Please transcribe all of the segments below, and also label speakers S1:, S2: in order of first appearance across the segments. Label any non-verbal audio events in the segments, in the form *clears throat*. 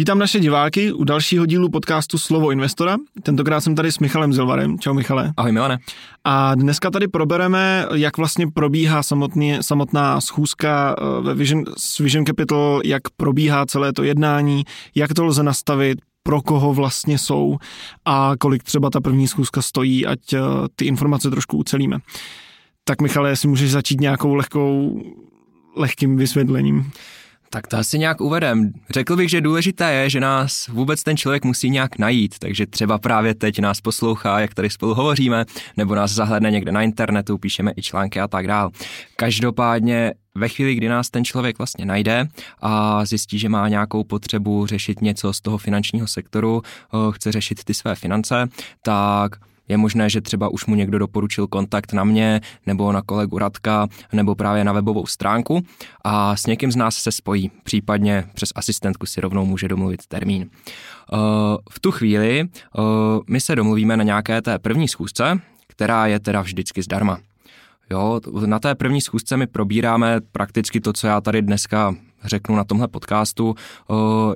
S1: Vítám naše diváky u dalšího dílu podcastu Slovo investora. Tentokrát jsem tady s Michalem Zilvarem. Čau Michale.
S2: Ahoj Milane.
S1: A dneska tady probereme, jak vlastně probíhá samotný, samotná schůzka eh, ve Vision, s Vision Capital, jak probíhá celé to jednání, jak to lze nastavit, pro koho vlastně jsou a kolik třeba ta první schůzka stojí, ať eh, ty informace trošku ucelíme. Tak Michale, jestli můžeš začít nějakou lehkou, lehkým vysvětlením.
S2: Tak to asi nějak uvedem. Řekl bych, že důležité je, že nás vůbec ten člověk musí nějak najít, takže třeba právě teď nás poslouchá, jak tady spolu hovoříme, nebo nás zahledne někde na internetu, píšeme i články a tak dál. Každopádně ve chvíli, kdy nás ten člověk vlastně najde a zjistí, že má nějakou potřebu řešit něco z toho finančního sektoru, eh, chce řešit ty své finance, tak je možné, že třeba už mu někdo doporučil kontakt na mě, nebo na kolegu Radka, nebo právě na webovou stránku a s někým z nás se spojí, případně přes asistentku si rovnou může domluvit termín. Uh, v tu chvíli uh, my se domluvíme na nějaké té první schůzce, která je teda vždycky zdarma. Jo, na té první schůzce my probíráme prakticky to, co já tady dneska řeknu na tomhle podcastu,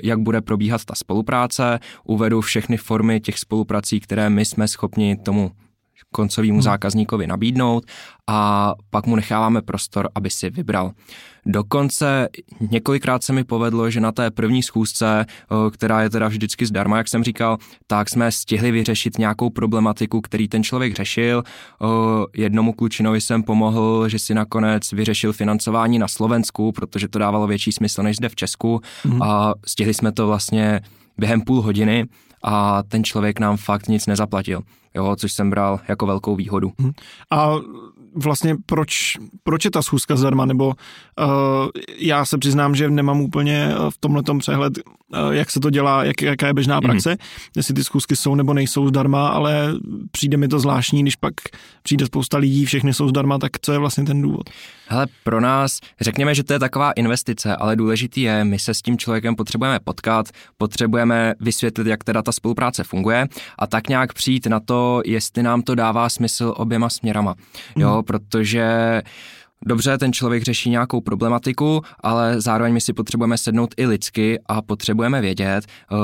S2: jak bude probíhat ta spolupráce, uvedu všechny formy těch spoluprací, které my jsme schopni tomu koncovému hmm. zákazníkovi nabídnout a pak mu necháváme prostor, aby si vybral. Dokonce několikrát se mi povedlo, že na té první schůzce, která je teda vždycky zdarma, jak jsem říkal, tak jsme stihli vyřešit nějakou problematiku, který ten člověk řešil. Jednomu klučinovi jsem pomohl, že si nakonec vyřešil financování na Slovensku, protože to dávalo větší smysl než zde v Česku mm. a stihli jsme to vlastně během půl hodiny a ten člověk nám fakt nic nezaplatil, jo, což jsem bral jako velkou výhodu.
S1: Mhm. A vlastně proč, proč je ta schůzka zdarma, nebo uh, já se přiznám, že nemám úplně eh, v tomhle přehled, uh, jak se to dělá, jak, jaká je běžná mhm. praxe, mm. jestli ty schůzky jsou nebo nejsou zdarma, ale přijde mi to zvláštní, když pak přijde spousta lidí, všechny jsou zdarma, tak co je vlastně ten důvod?
S2: Hele, pro nás, řekněme, že to je taková investice, ale důležitý je, my se s tím člověkem potřebujeme potkat, potřebujeme vysvětlit, jak teda ta spolupráce funguje a tak nějak přijít na to, jestli nám to dává smysl oběma směrama. Jo. Protože Dobře, ten člověk řeší nějakou problematiku, ale zároveň my si potřebujeme sednout i lidsky a potřebujeme vědět, eh,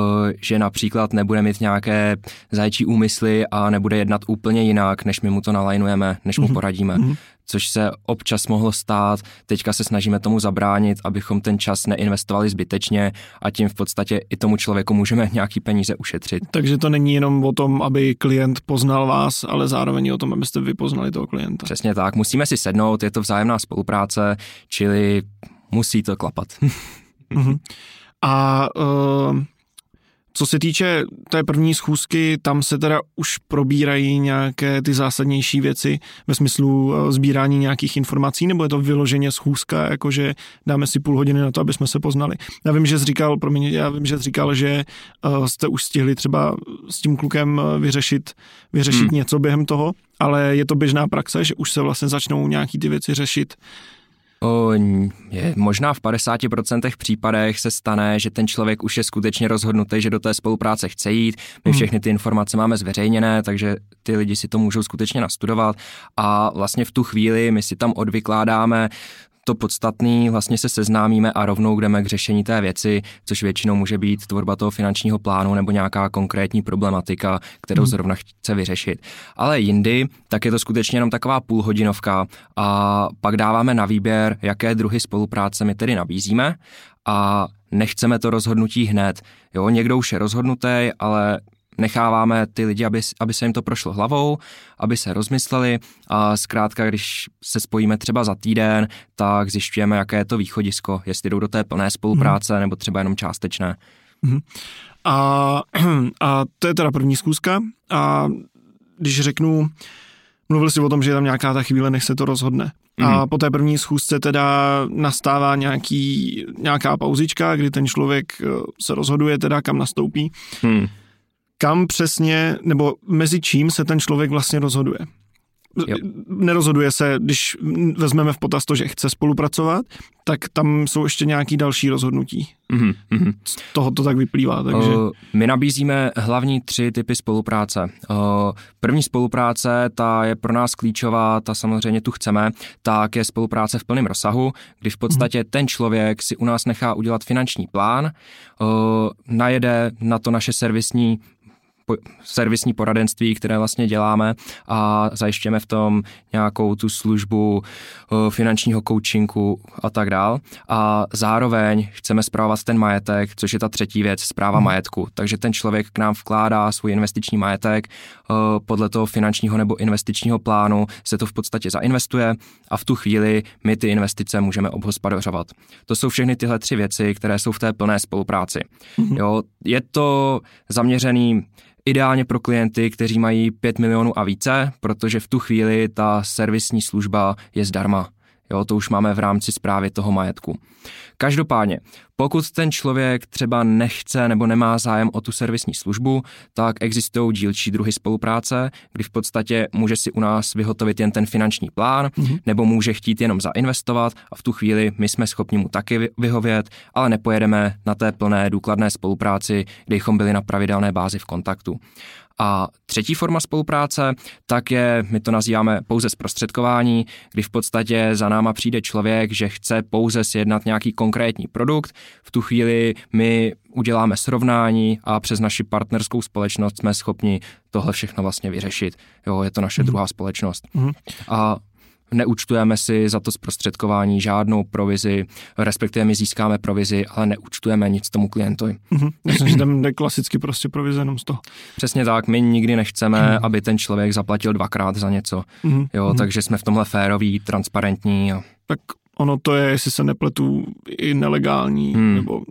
S2: že například nebude mít nějaké zajčí úmysly a nebude jednat úplně jinak, než my mu to nalajnujeme, než mu mhm. poradíme. Mm-hmm což se občas mohlo stát. Teďka se snažíme tomu zabránit, abychom ten čas neinvestovali zbytečně a tím v podstatě i tomu člověku můžeme *laughs* nějaký peníze ušetřit.
S1: Takže to není jenom o tom, aby klient poznal vás, ale zároveň o tom, abyste vy poznali toho klienta.
S2: Přesně tak, musíme si sednout, je to vzájemná spolupráce, čili musí to klapat.
S1: uh-huh. *laughs* A uh, co se týče té první schůzky, tam se teda už probírají nějaké ty zásadnější věci ve smyslu eh, sbírání nějakých informací, nebo je to vyloženě schůzka, jakože dáme si půl hodiny na to, aby jsme se poznali. Já vím, že jsi říkal, promiň, já vím, že jsi říkal, že uh, jste už stihli třeba s tím klukem eh, vyřešit, vyřešit hmm. něco během toho, ale je to běžná praxe, že už se vlastně začnou nějaký ty věci řešit
S2: O, je, možná v 50% případech se stane, že ten člověk už je skutečně rozhodnutý, že do té spolupráce chce jít. My hmm. všechny ty informace máme zveřejněné, takže ty lidi si to můžou skutečně nastudovat a vlastně v tu chvíli my si tam odvykládáme to podstatný, vlastně se seznámíme a rovnou jdeme k řešení té věci, což většinou může být tvorba toho finančního plánu nebo nějaká konkrétní problematika, kterou hmm. zrovna chce vyřešit. Ale jindy, tak je to skutečně jenom taková půlhodinovka a pak dáváme na výběr, jaké druhy spolupráce my tedy nabízíme a nechceme to rozhodnutí hned. Jo, někdo už je rozhodnutý, ale necháváme ty lidi, aby, aby se jim to prošlo hlavou, aby se rozmysleli a zkrátka, když se spojíme třeba za týden, tak zjišťujeme, jaké je to východisko, jestli jdou do té plné spolupráce mm. nebo třeba jenom částečné.
S1: Mm. A, *clears throat* a to je teda první zkuska a když řeknu, mluvil jsi o tom, že je tam nějaká ta chvíle, než se to rozhodne. Mm. A mhm. po té první schůzce teda nastává nějaký, nějaká pauzička, kdy ten člověk eh, se rozhoduje teda, kam nastoupí. Mm kam přesně, nebo mezi čím se ten člověk vlastně rozhoduje. Jo. Nerozhoduje se, když vezmeme v potaz to, že chce spolupracovat, tak tam jsou ještě nějaký další rozhodnutí. Mm-hmm. Z toho to tak vyplývá. Takže... Uh,
S2: my nabízíme hlavní tři typy spolupráce. Uh, první spolupráce, ta je pro nás klíčová, ta samozřejmě tu chceme, tak je spolupráce v plném rozsahu, kdy v podstatě mm-hmm. ten člověk si u nás nechá udělat finanční plán, uh, najede na to naše servisní servisní poradenství, které vlastně děláme a zajišťujeme v tom nějakou tu službu eh, finančního coachingu a tak dál. A zároveň chceme zpravovat ten majetek, což je ta třetí věc, zpráva hmm. majetku. Takže ten člověk k nám vkládá svůj investiční majetek, eh, podle toho finančního nebo investičního plánu se to v podstatě zainvestuje a v tu chvíli my ty investice můžeme obhospodařovat. To jsou všechny tyhle tři věci, které jsou v té plné spolupráci. Hmm. Jo, je to zaměřený Ideálně pro klienty, kteří mají 5 milionů a více, protože v tu chvíli ta servisní služba je zdarma. Jo, to už máme v rámci zprávy toho majetku. Každopádně, pokud ten člověk třeba nechce nebo nemá zájem o tu servisní službu, tak existují dílčí druhy spolupráce, kdy v podstatě může si u nás vyhotovit jen ten finanční plán, mm-hmm. nebo může chtít jenom zainvestovat a v tu chvíli my jsme schopni mu taky vyhovět, ale nepojedeme na té plné důkladné spolupráci, kdybychom byli na pravidelné bázi v kontaktu. A třetí forma spolupráce, tak je, my to nazýváme pouze zprostředkování, kdy v podstatě za náma přijde člověk, že chce pouze sjednat nějaký konkrétní produkt. V tu chvíli my uděláme srovnání a přes naši partnerskou společnost jsme schopni tohle všechno vlastně vyřešit. Jo, je to naše mm-hmm. druhá společnost. Mm-hmm. A Neúčtujeme si za to zprostředkování žádnou provizi, respektive my získáme provizi, ale neúčtujeme nic tomu klientovi.
S1: Mm-hmm. Myslím, že tam jde klasicky prostě provize jenom z toho.
S2: Přesně tak, my nikdy nechceme, mm-hmm. aby ten člověk zaplatil dvakrát za něco. Mm-hmm. Jo, mm-hmm. takže jsme v tomhle féroví, transparentní. A...
S1: Tak ono to je, jestli se nepletu, i nelegální, hmm. nebo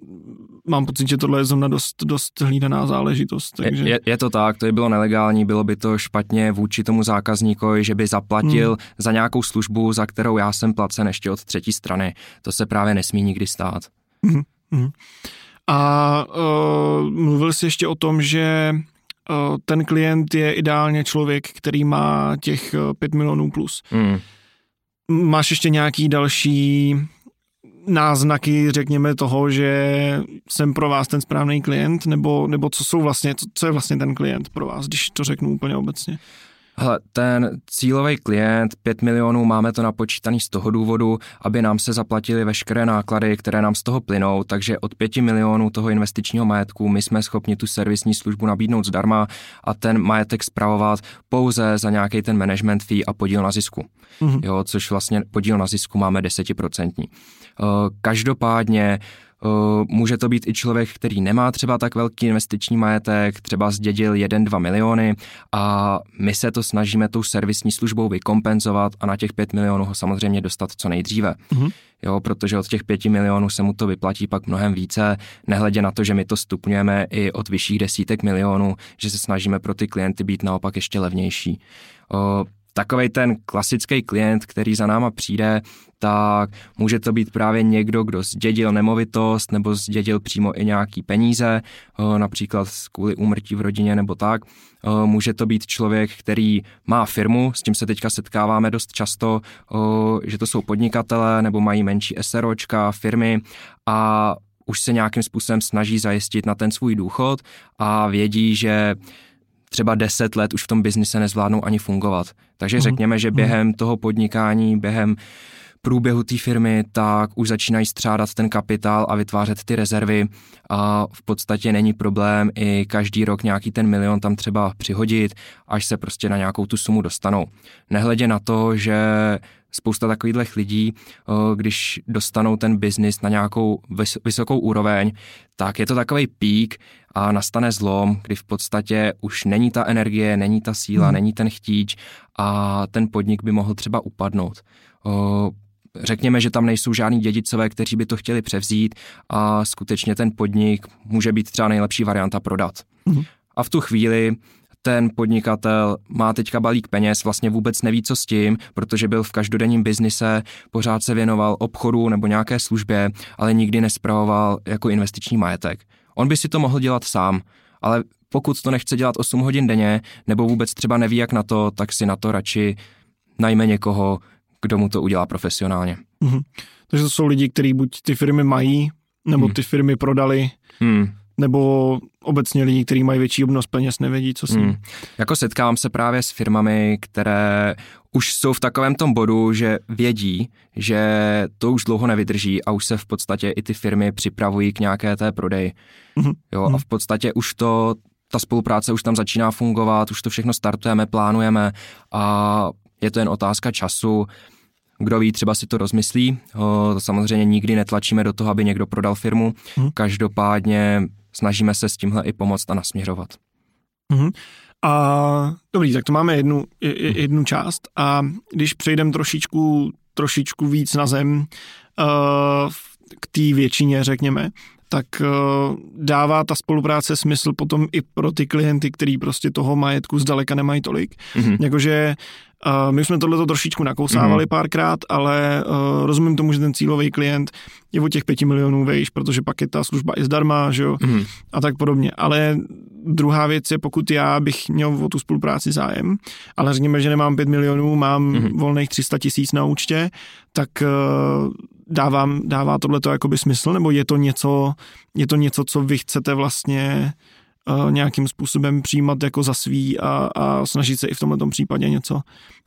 S1: mám pocit, že tohle je zrovna dost, dost hlídaná záležitost. Takže...
S2: Je, je to tak, to by bylo nelegální, bylo by to špatně vůči tomu zákazníkovi, že by zaplatil hmm. za nějakou službu, za kterou já jsem placen ještě od třetí strany. To se právě nesmí nikdy stát. Hmm.
S1: Hmm. A uh, mluvil jsi ještě o tom, že uh, ten klient je ideálně člověk, který má těch 5 milionů plus. Hmm. Máš ještě nějaký další náznaky, řekněme, toho, že jsem pro vás ten správný klient, nebo, nebo co jsou vlastně, co, co je vlastně ten klient pro vás, když to řeknu úplně obecně?
S2: Hele, ten cílový klient, 5 milionů, máme to napočítaný z toho důvodu, aby nám se zaplatili veškeré náklady, které nám z toho plynou, takže od 5 milionů toho investičního majetku my jsme schopni tu servisní službu nabídnout zdarma a ten majetek spravovat pouze za nějaký ten management fee a podíl na zisku. Mm-hmm. Jo, což vlastně podíl na zisku máme desetiprocentní. Eh, každopádně může to být i člověk, který nemá třeba tak velký investiční majetek, třeba zdědil 1-2 miliony a my se to snažíme tou servisní službou vykompenzovat a na těch 5 milionů ho samozřejmě dostat co nejdříve. Mm-hmm. Jo, protože od těch 5 milionů se mu to vyplatí pak mnohem více, nehledě na to, že my to stupňujeme i od vyšších desítek milionů, že se snažíme pro ty klienty být naopak ještě levnější. Uh, takový ten klasický klient, který za náma přijde, tak může to být právě někdo, kdo zdědil nemovitost nebo zdědil přímo i nějaký peníze, eh, například kvůli úmrtí v rodině nebo tak. Eh, může to být člověk, který má firmu, s tím se teďka setkáváme dost často, eh, že to jsou podnikatele nebo mají menší SROčka, firmy a už se nějakým způsobem snaží zajistit na ten svůj důchod a vědí, že třeba 10 let už v tom biznise nezvládnou ani fungovat. Takže mm. řekněme, že mhm. během toho podnikání, během průběhu té firmy, tak už začínají střádat ten kapitál a vytvářet ty rezervy a v podstatě není problém i každý rok nějaký ten milion tam třeba přihodit, až se prostě na nějakou tu sumu dostanou. Nehledě na to, že spousta takových lidí, když dostanou ten biznis na nějakou vysokou úroveň, tak je to takový pík a nastane zlom, kdy v podstatě už není ta energie, není ta síla, hmm. není ten chtíč a ten podnik by mohl třeba upadnout. Řekněme, že tam nejsou žádní dědicové, kteří by to chtěli převzít a skutečně ten podnik může být třeba nejlepší varianta prodat. Hmm. A v tu chvíli ten podnikatel má teďka balík peněz, vlastně vůbec neví, co s tím, protože byl v každodenním biznise, pořád se věnoval obchodu nebo nějaké službě, ale nikdy nespravoval jako investiční majetek. On by si to mohl dělat sám, ale pokud to nechce dělat 8 hodin denně, nebo vůbec třeba neví, jak na to, tak si na to radši najme někoho, kdo mu to udělá profesionálně.
S1: Mhm. Takže to jsou lidi, kteří buď ty firmy mají, nebo
S2: Hmm.
S1: ty firmy prodali,
S2: Hmm.
S1: nebo obecně lidi, kteří mají větší obnos peněz, nevědí, co s ním.
S2: Hmm. Jako setkávám se právě s firmami, které už jsou v takovém tom bodu, že vědí, že to už dlouho nevydrží a už se v podstatě i ty firmy připravují k nějaké té prodeji.
S1: Mhm.
S2: Jo, a
S1: Mhm.
S2: v podstatě už to, ta spolupráce už tam začíná fungovat, už to všechno startujeme, plánujeme a je to jen otázka času. Kdo ví, třeba si to rozmyslí. Samozřejmě nikdy netlačíme do toho, aby někdo prodal firmu.
S1: Mhm.
S2: Každopádně snažíme se s tímhle i pomoct a nasměřovat.
S1: Mhm. A dobrý, tak to máme jednu, je- je- jednu část a když přejdeme trošičku, trošičku víc na zem uh, k té většině, řekněme, tak uh, dává ta spolupráce smysl potom i pro ty klienty, který prostě toho majetku zdaleka nemají tolik.
S2: Mhm.
S1: Jakože uh, my už jsme tohleto trošičku nakousávali
S2: Mhm.
S1: párkrát, ale uh, rozumím tomu, že ten cílový klient je o těch pěti milionů vejš, protože pak je ta služba i zdarma, že jo,
S2: Mhm.
S1: a tak podobně. Ale druhá věc je, pokud já bych měl o tu spolupráci zájem, ale řekněme, že nemám 5 milionů, mám mm-hmm. volných 300 tisíc na účtě, tak uh, dávám, dává tohle to jakoby smysl, nebo je to něco, je to něco, co vy chcete vlastně uh, nějakým způsobem přijímat jako za svý a, a snažit se i v tomto případě něco,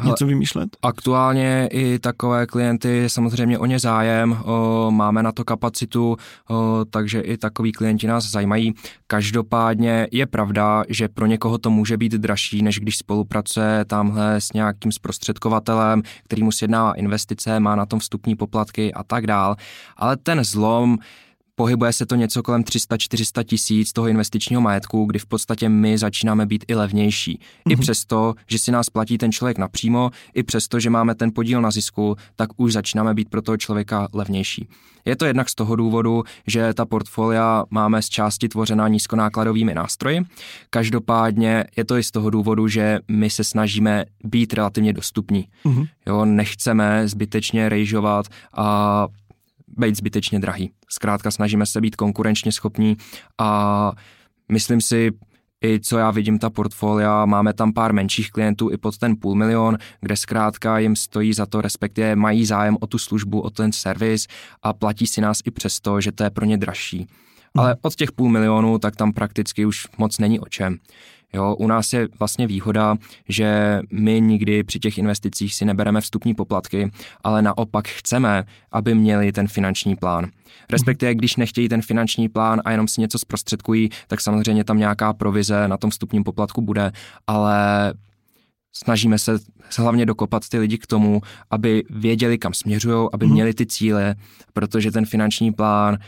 S1: něco vymýšlet?
S2: Aktuálně i takové klienty samozřejmě o ně zájem, o, máme na to kapacitu, o, takže i takový klienti nás zajímají. Každopádně je pravda, že pro někoho to může být dražší, než když spolupracuje tamhle s nějakým zprostředkovatelem, který mu sjednává investice, má na tom vstupní poplatky a tak dál. Ale ten zlom pohybuje se to něco kolem 300-400 tisíc toho investičního majetku, kdy v podstatě my začínáme být i levnější. I
S1: Mhm.
S2: přesto, že si nás platí ten člověk napřímo, i přesto, že máme ten podíl na zisku, tak už začínáme být pro toho člověka levnější. Je to jednak z toho důvodu, že ta portfolia máme z části tvořená nízkonákladovými nástroji. Každopádně je to i z toho důvodu, že my se snažíme být relativně dostupní.
S1: Mhm.
S2: Jo, nechceme zbytečně rejžovat a být zbytečně drahý. Zkrátka snažíme se být konkurenčně schopní a myslím si, i co já vidím ta portfolia, máme tam pár menších klientů i pod ten půl milion, kde zkrátka jim stojí za to, respektive mají zájem o tu službu, o ten servis a platí si nás i přesto, že to je pro ně dražší. Ale od těch půl milionů, tak tam prakticky už moc není o čem. Jo, u nás je vlastně výhoda, že my nikdy při těch investicích si nebereme vstupní poplatky, ale naopak chceme, aby měli ten finanční plán. Respektive, když nechtějí ten finanční plán a jenom si něco zprostředkují, tak samozřejmě tam nějaká provize na tom vstupním poplatku bude, ale snažíme se hlavně dokopat ty lidi k tomu, aby věděli, kam směřují, aby
S1: Mhm.
S2: měli ty cíle, protože ten finanční plán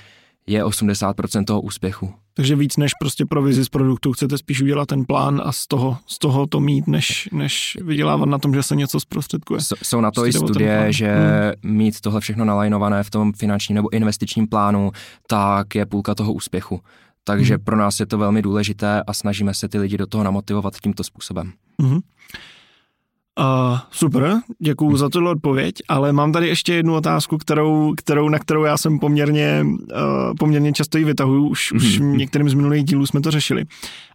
S2: je 80% toho úspěchu.
S1: Takže víc než prostě provizi z produktu, chcete spíš udělat ten plán a z toho, z toho to mít, než, než vydělávat na tom, že se něco zprostředkuje.
S2: S- Jsou na to i
S1: o ten
S2: studie, že mít tohle všechno nalajnované v tom finančním nebo investičním plánu, tak je půlka toho úspěchu. Takže
S1: Mhm.
S2: pro nás je to velmi důležité a snažíme se ty lidi do toho namotivovat tímto způsobem.
S1: Mhm. Uh, super, děkuju
S2: Hm.
S1: za tuhle odpověď, ale mám tady ještě jednu otázku, kterou, kterou, na kterou já jsem poměrně, uh, poměrně často ji vytahuju, už, už
S2: Mhm.
S1: některým z minulých dílů jsme to řešili.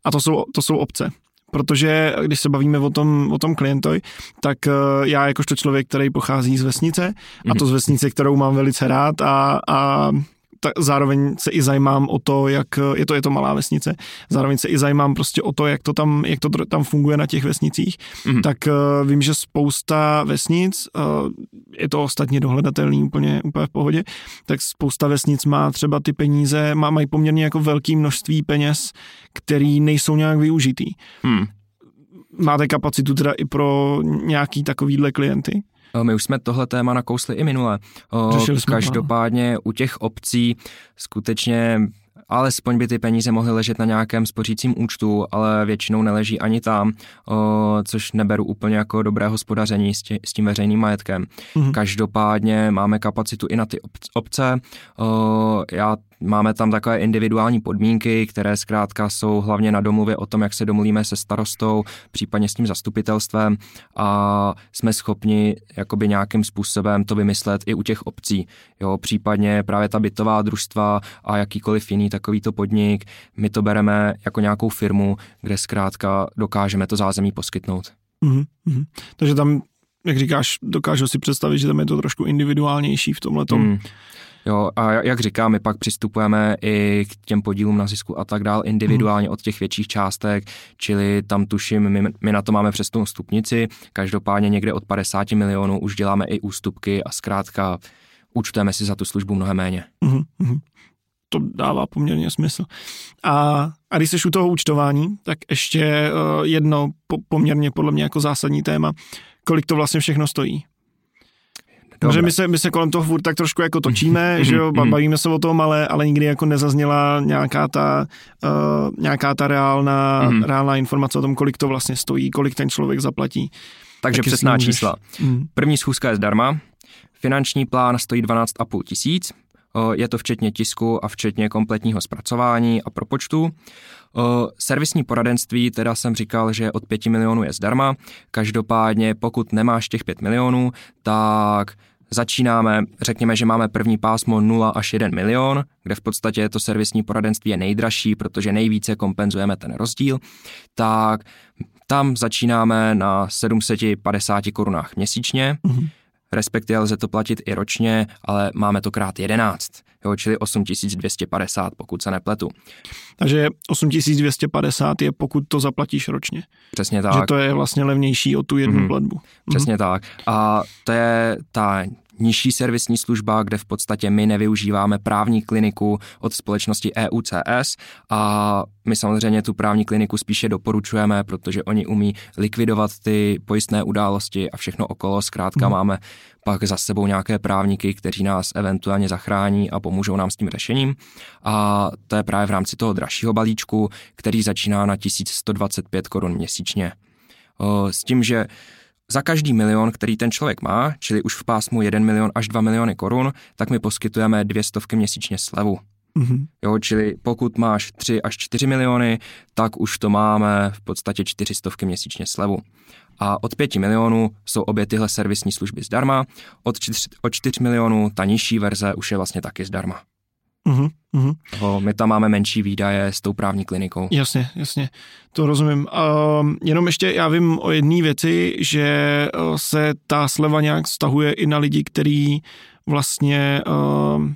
S1: A to jsou, to jsou obce. Protože když se bavíme o tom, o tom klientovi, tak uh, já jakožto člověk, který pochází z vesnice, a to z vesnice, kterou mám velice rád a, a ta, zároveň se i zajímám o to, jak je to, je to malá vesnice, zároveň se i zajímám prostě o to, jak to tam, jak to tam funguje na těch vesnicích,
S2: Mhm.
S1: tak uh, vím, že spousta vesnic, uh, je to ostatně dohledatelný úplně, úplně v pohodě, tak spousta vesnic má třeba ty peníze, má, mají poměrně jako velké množství peněz, který nejsou nějak využitý.
S2: Hmm.
S1: Máte kapacitu teda i pro nějaký takovýhle klienty?
S2: O, My už jsme tohle téma nakousli i minule. O,
S1: Řešili jsme
S2: Každopádně u těch obcí skutečně alespoň by ty peníze mohly ležet na nějakém spořícím účtu, ale většinou neleží ani tam, o, což neberu úplně jako dobré hospodaření s, tím veřejným majetkem.
S1: Mhm.
S2: Každopádně máme kapacitu i na ty ob- obce. Já Máme tam takové individuální podmínky, které zkrátka jsou hlavně na domluvě o tom, jak se domluvíme se starostou, případně s tím zastupitelstvem a jsme schopni jakoby nějakým způsobem to vymyslet i u těch obcí. Jo, případně právě ta bytová družstva a jakýkoliv jiný takovýto podnik, my to bereme jako nějakou firmu, kde zkrátka dokážeme to zázemí poskytnout.
S1: Mhm, mhm. Takže tam jak říkáš, dokážu si představit, že tam je to trošku individuálnější v tomhle tom.
S2: Jo, a jak říkám, my pak přistupujeme i k těm podílům na zisku a tak dál individuálně hmm. od těch větších částek, čili tam tuším, my, my na to máme přes tu stupnici, každopádně někde od 50 milionů už děláme i ústupky a zkrátka účtujeme si za tu službu mnohem méně. Hmm.
S1: To dává poměrně smysl. A, a když jsi u toho účtování, tak ještě uh, jedno po, poměrně podle mě jako zásadní téma, kolik to vlastně všechno stojí. Dobře, my se, my se kolem toho furt tak trošku jako točíme, mhm, že jo, mhm. bavíme se o tom, ale, ale nikdy jako nezazněla nějaká ta, uh, nějaká ta reálná, mm. reálná informace o tom, kolik to vlastně stojí, kolik ten člověk zaplatí.
S2: Takže přesná čísla. První schůzka je zdarma, finanční plán stojí 12,5 tisíc, je to včetně tisku a včetně kompletního zpracování a propočtu. Servisní poradenství, teda jsem říkal, že od 5 milionů je zdarma, každopádně pokud nemáš těch 5 milionů, tak začínáme, řekněme, že máme první pásmo 0 až 1 milion, kde v podstatě to servisní poradenství je nejdražší, protože nejvíce kompenzujeme ten rozdíl, tak tam začínáme na 750 korunách měsíčně. Mm-hmm respektive lze to platit i ročně, ale máme to krát 11, jo, čili 8250, pokud se nepletu.
S1: Takže 8250 je, pokud to zaplatíš ročně.
S2: Přesně tak.
S1: Že to je vlastně levnější o tu jednu mm-hmm. platbu.
S2: Přesně mm-hmm. tak. A to je ta nižší servisní služba, kde v podstatě my nevyužíváme právní kliniku od společnosti EUCS a my samozřejmě tu právní kliniku spíše doporučujeme, protože oni umí likvidovat ty pojistné události a všechno okolo. Zkrátka hmm. máme pak za sebou nějaké právníky, kteří nás eventuálně zachrání a pomůžou nám s tím řešením. A to je právě v rámci toho dražšího balíčku, který začíná na 1125 korun měsíčně. S tím, že za každý milion, který ten člověk má, čili už v pásmu 1 milion až 2 miliony korun, tak my poskytujeme dvě stovky měsíčně slevu. Mm-hmm. Jo, čili pokud máš 3 až 4 miliony, tak už to máme v podstatě 400 měsíčně slevu. A od 5 milionů jsou obě tyhle servisní služby zdarma, od 4, od 4 milionů ta nižší verze už je vlastně taky zdarma. Uh-huh. My tam máme menší výdaje s tou právní klinikou.
S1: Jasně, jasně, to rozumím. Uh, jenom ještě já vím o jedné věci, že uh, se ta sleva nějak vztahuje i na lidi, který vlastně, uh,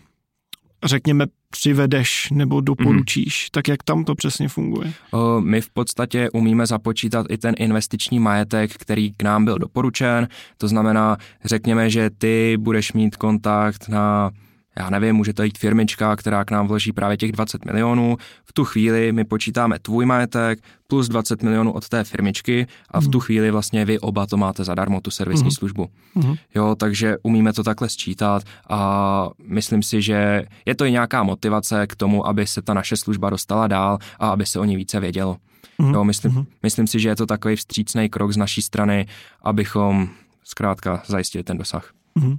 S1: řekněme, přivedeš nebo doporučíš, mm. tak jak tam to přesně funguje?
S2: Uh, my v podstatě umíme započítat i ten investiční majetek, který k nám byl doporučen, to znamená, řekněme, že ty budeš mít kontakt na já nevím, může to jít firmička, která k nám vloží právě těch 20 milionů. V tu chvíli my počítáme tvůj majetek plus 20 milionů od té firmičky a v tu mhm. chvíli vlastně vy oba to máte zadarmo, tu servisní mm. službu. Mm. Jo, takže umíme to takhle sčítat a myslím si, že je to i nějaká motivace k tomu, aby se ta naše služba dostala dál a aby se o ní více vědělo. Mm. Jo, myslím, mm. myslím si, že je to takový vstřícný krok z naší strany, abychom zkrátka zajistili ten dosah. Mm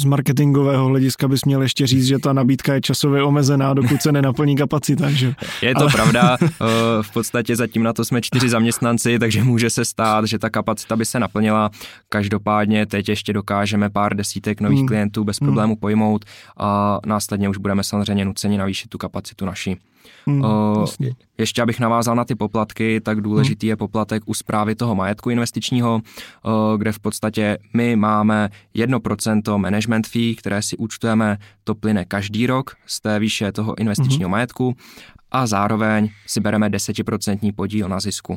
S1: z marketingového hlediska bys měl ještě říct, že ta nabídka je časově omezená, dokud se nenaplní kapacita, že?
S2: Je to Ale... pravda, v podstatě zatím na to jsme čtyři zaměstnanci, takže může se stát, že ta kapacita by se naplnila. Každopádně teď ještě dokážeme pár desítek nových hmm. klientů bez problému pojmout a následně už budeme samozřejmě nuceni navýšit tu kapacitu naší. Hmm, uh, ještě abych navázal na ty poplatky, tak důležitý hmm. je poplatek u zprávy toho majetku investičního, uh, kde v podstatě my máme 1% management fee, které si účtujeme, to plyne každý rok z té výše toho investičního hmm. majetku a zároveň si bereme 10% podíl na zisku.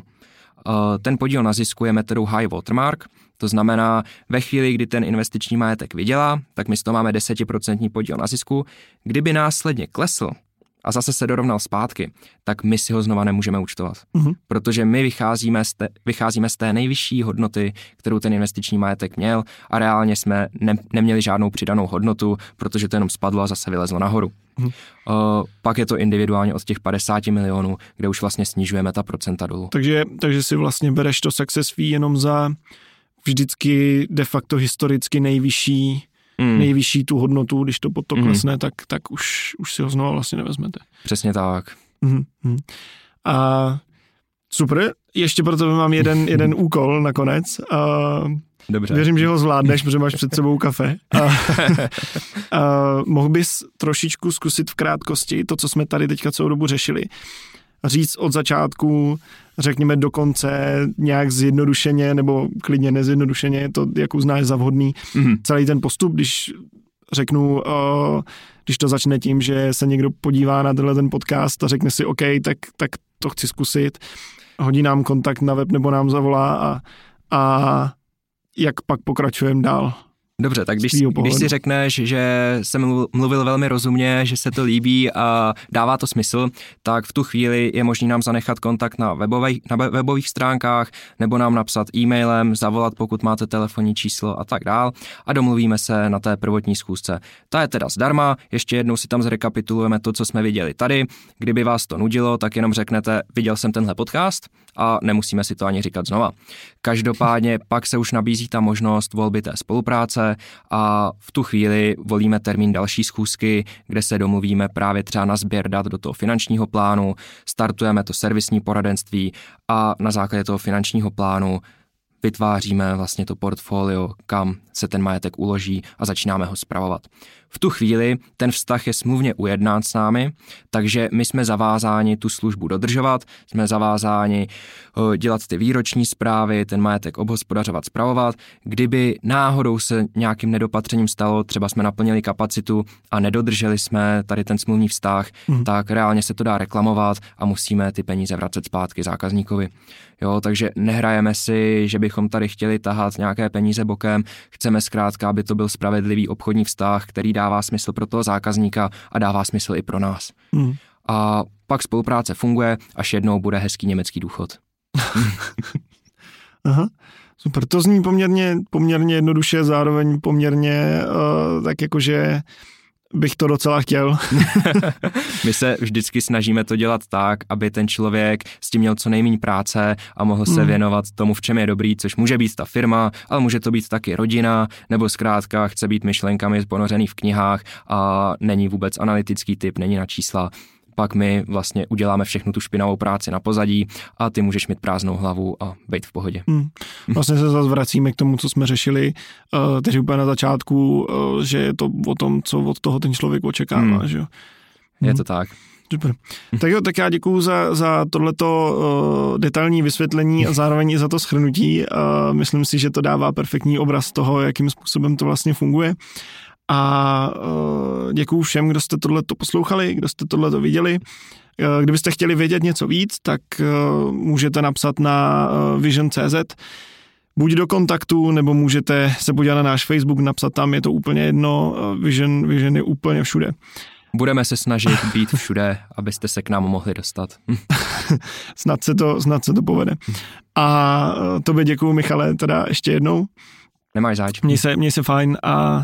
S2: Uh, ten podíl na zisku je metodou high watermark, to znamená, ve chvíli, kdy ten investiční majetek vydělá, tak my z toho máme 10% podíl na zisku. Kdyby následně klesl a zase se dorovnal zpátky, tak my si ho znova nemůžeme účtovat. Uh-huh. Protože my vycházíme z, té, vycházíme z té nejvyšší hodnoty, kterou ten investiční majetek měl a reálně jsme ne, neměli žádnou přidanou hodnotu, protože to jenom spadlo a zase vylezlo nahoru. Uh-huh. Uh, pak je to individuálně od těch 50 milionů, kde už vlastně snižujeme ta procenta dolů.
S1: Takže, takže si vlastně bereš to success fee jenom za vždycky de facto historicky nejvyšší mm. nejvyšší tu hodnotu, když to pod to mm. klesne, tak, tak už, už si ho znovu vlastně nevezmete.
S2: Přesně tak.
S1: Mm. Mm. A super, ještě pro tebe mám jeden, *laughs* jeden úkol nakonec. A
S2: Dobře.
S1: Věřím, že ho zvládneš, protože máš před sebou kafe. A, *laughs* a mohl bys trošičku zkusit v krátkosti to, co jsme tady teďka celou dobu řešili, říct od začátku, řekněme dokonce nějak zjednodušeně nebo klidně nezjednodušeně, to jak uznáš za vhodný, mm-hmm. celý ten postup, když řeknu, uh, když to začne tím, že se někdo podívá na tenhle ten podcast a řekne si OK, tak, tak to chci zkusit, hodí nám kontakt na web nebo nám zavolá a, a jak pak pokračujeme dál.
S2: Dobře, tak když, když si řekneš, že jsem mluvil velmi rozumně, že se to líbí a dává to smysl, tak v tu chvíli je možné nám zanechat kontakt na, webovej, na webových stránkách nebo nám napsat e-mailem, zavolat, pokud máte telefonní číslo a tak dál a domluvíme se na té prvotní schůzce. Ta je teda zdarma, ještě jednou si tam zrekapitulujeme to, co jsme viděli tady. Kdyby vás to nudilo, tak jenom řeknete, viděl jsem tenhle podcast a nemusíme si to ani říkat znova. Každopádně pak se už nabízí ta možnost volby té spolupráce a v tu chvíli volíme termín další schůzky, kde se domluvíme právě třeba na sběr dat do toho finančního plánu, startujeme to servisní poradenství a na základě toho finančního plánu vytváříme vlastně to portfolio, kam se ten majetek uloží a začínáme ho spravovat. V tu chvíli ten vztah je smluvně ujednán s námi, takže my jsme zavázáni tu službu dodržovat, jsme zavázáni eh, dělat ty výroční zprávy, ten majetek obhospodařovat, spravovat. Kdyby náhodou se nějakým nedopatřením stalo, třeba jsme naplnili kapacitu a nedodrželi jsme tady ten smluvní vztah, mm. tak reálně se to dá reklamovat a musíme ty peníze vracet zpátky zákazníkovi. Jo, takže nehrajeme si, že bychom tady chtěli tahat nějaké peníze bokem, chceme zkrátka, aby to byl spravedlivý obchodní vztah, který dává smysl pro toho zákazníka a dává smysl i pro nás. Hmm. A pak spolupráce funguje, až jednou bude hezký německý důchod. *laughs*
S1: Aha. Super, to zní poměrně, poměrně jednoduše, zároveň poměrně uh, tak jakože bych to docela chtěl. *laughs*
S2: My se vždycky snažíme to dělat tak, aby ten člověk s tím měl co nejméně práce a mohl se mm. věnovat tomu, v čem je dobrý, což může být ta firma, ale může to být taky rodina, nebo zkrátka chce být myšlenkami ponořený v knihách a není vůbec analytický typ, není na čísla pak my vlastně uděláme všechnu tu špinavou práci na pozadí a ty můžeš mít prázdnou hlavu a být v pohodě. Hmm.
S1: Vlastně se zase vracíme k tomu, co jsme řešili uh, teď úplně na začátku, uh, že je to o tom, co od toho ten člověk očekává. Hmm. Že?
S2: Je to tak.
S1: Super. Tak jo, tak já děkuju za, za tohleto uh, detailní vysvětlení a zároveň i za to schrnutí. Uh, myslím si, že to dává perfektní obraz toho, jakým způsobem to vlastně funguje. A uh, děkuju všem, kdo jste tohle poslouchali, kdo jste tohle viděli. Uh, kdybyste chtěli vědět něco víc, tak uh, můžete napsat na vision.cz buď do kontaktu, nebo můžete se podívat na náš Facebook, napsat tam, je to úplně jedno, Vision, Vision je úplně všude.
S2: Budeme se snažit být všude, abyste se k nám mohli dostat. *laughs*
S1: snad, se to, snad se to povede. A tobě děkuju, Michale, teda ještě jednou.
S2: Nemáš záč.
S1: Měj se, měj se fajn a